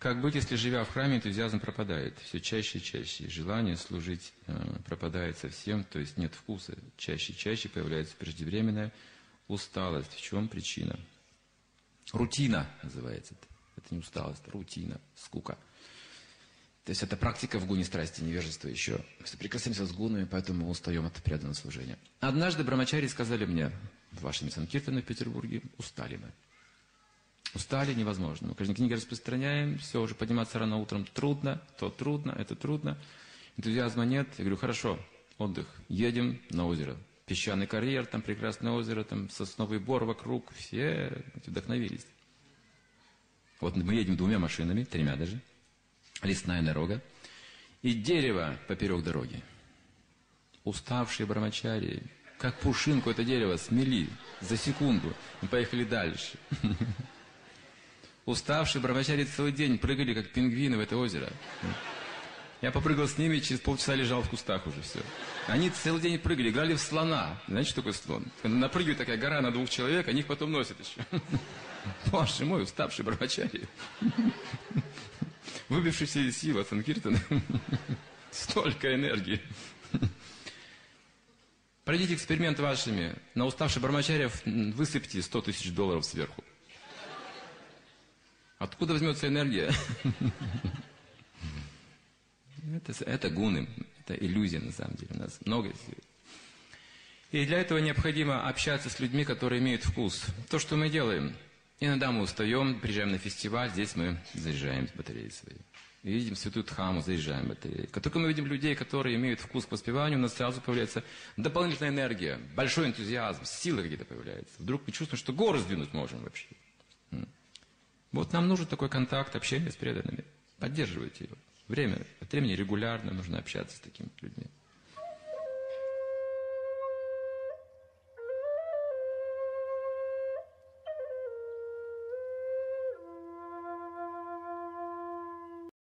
Как быть, если, живя в храме, энтузиазм пропадает? Все чаще и чаще. Желание служить э, пропадает совсем, то есть нет вкуса. Чаще и чаще появляется преждевременная усталость. В чем причина? Рутина называется это. Это не усталость, рутина, скука. То есть это практика в гуне страсти, невежество еще. Мы соприкасаемся с гунами, поэтому мы устаем от преданного служения. Однажды брамачари сказали мне, вашими санкиртаны в Петербурге, устали мы. Устали невозможно. Мы каждой книги распространяем, все, уже подниматься рано утром трудно, то трудно, это трудно. Энтузиазма нет. Я говорю, хорошо, отдых, едем на озеро. Песчаный карьер, там прекрасное озеро, там сосновый бор вокруг, все вдохновились. Вот мы едем двумя машинами, тремя даже, лесная дорога, и дерево поперек дороги. Уставшие брамачари, как пушинку это дерево смели за секунду. Мы поехали дальше. Уставшие брамачари целый день прыгали, как пингвины в это озеро. Я попрыгал с ними, через полчаса лежал в кустах уже все. Они целый день прыгали, играли в слона. Знаете, что такое слон? Напрыгивает такая гора на двух человек, они их потом носят еще. Боже мой, уставший брамачари. Выбивший все из сил от Санкиртана. Столько энергии. Пройдите эксперимент вашими. На уставших бармачарев высыпьте 100 тысяч долларов сверху. Откуда возьмется энергия? Это, это гуны, это иллюзия на самом деле. У нас много. И для этого необходимо общаться с людьми, которые имеют вкус. То, что мы делаем. Иногда мы устаем, приезжаем на фестиваль, здесь мы заряжаем батареи свои. Видим святую Дхаму, заряжаем батареи. Как только мы видим людей, которые имеют вкус к воспеванию, у нас сразу появляется дополнительная энергия, большой энтузиазм, силы какие-то появляются. Вдруг мы чувствуем, что горы сдвинуть можем вообще. Вот нам нужен такой контакт, общение с преданными. Поддерживайте его. Время, от времени регулярно нужно общаться с такими людьми.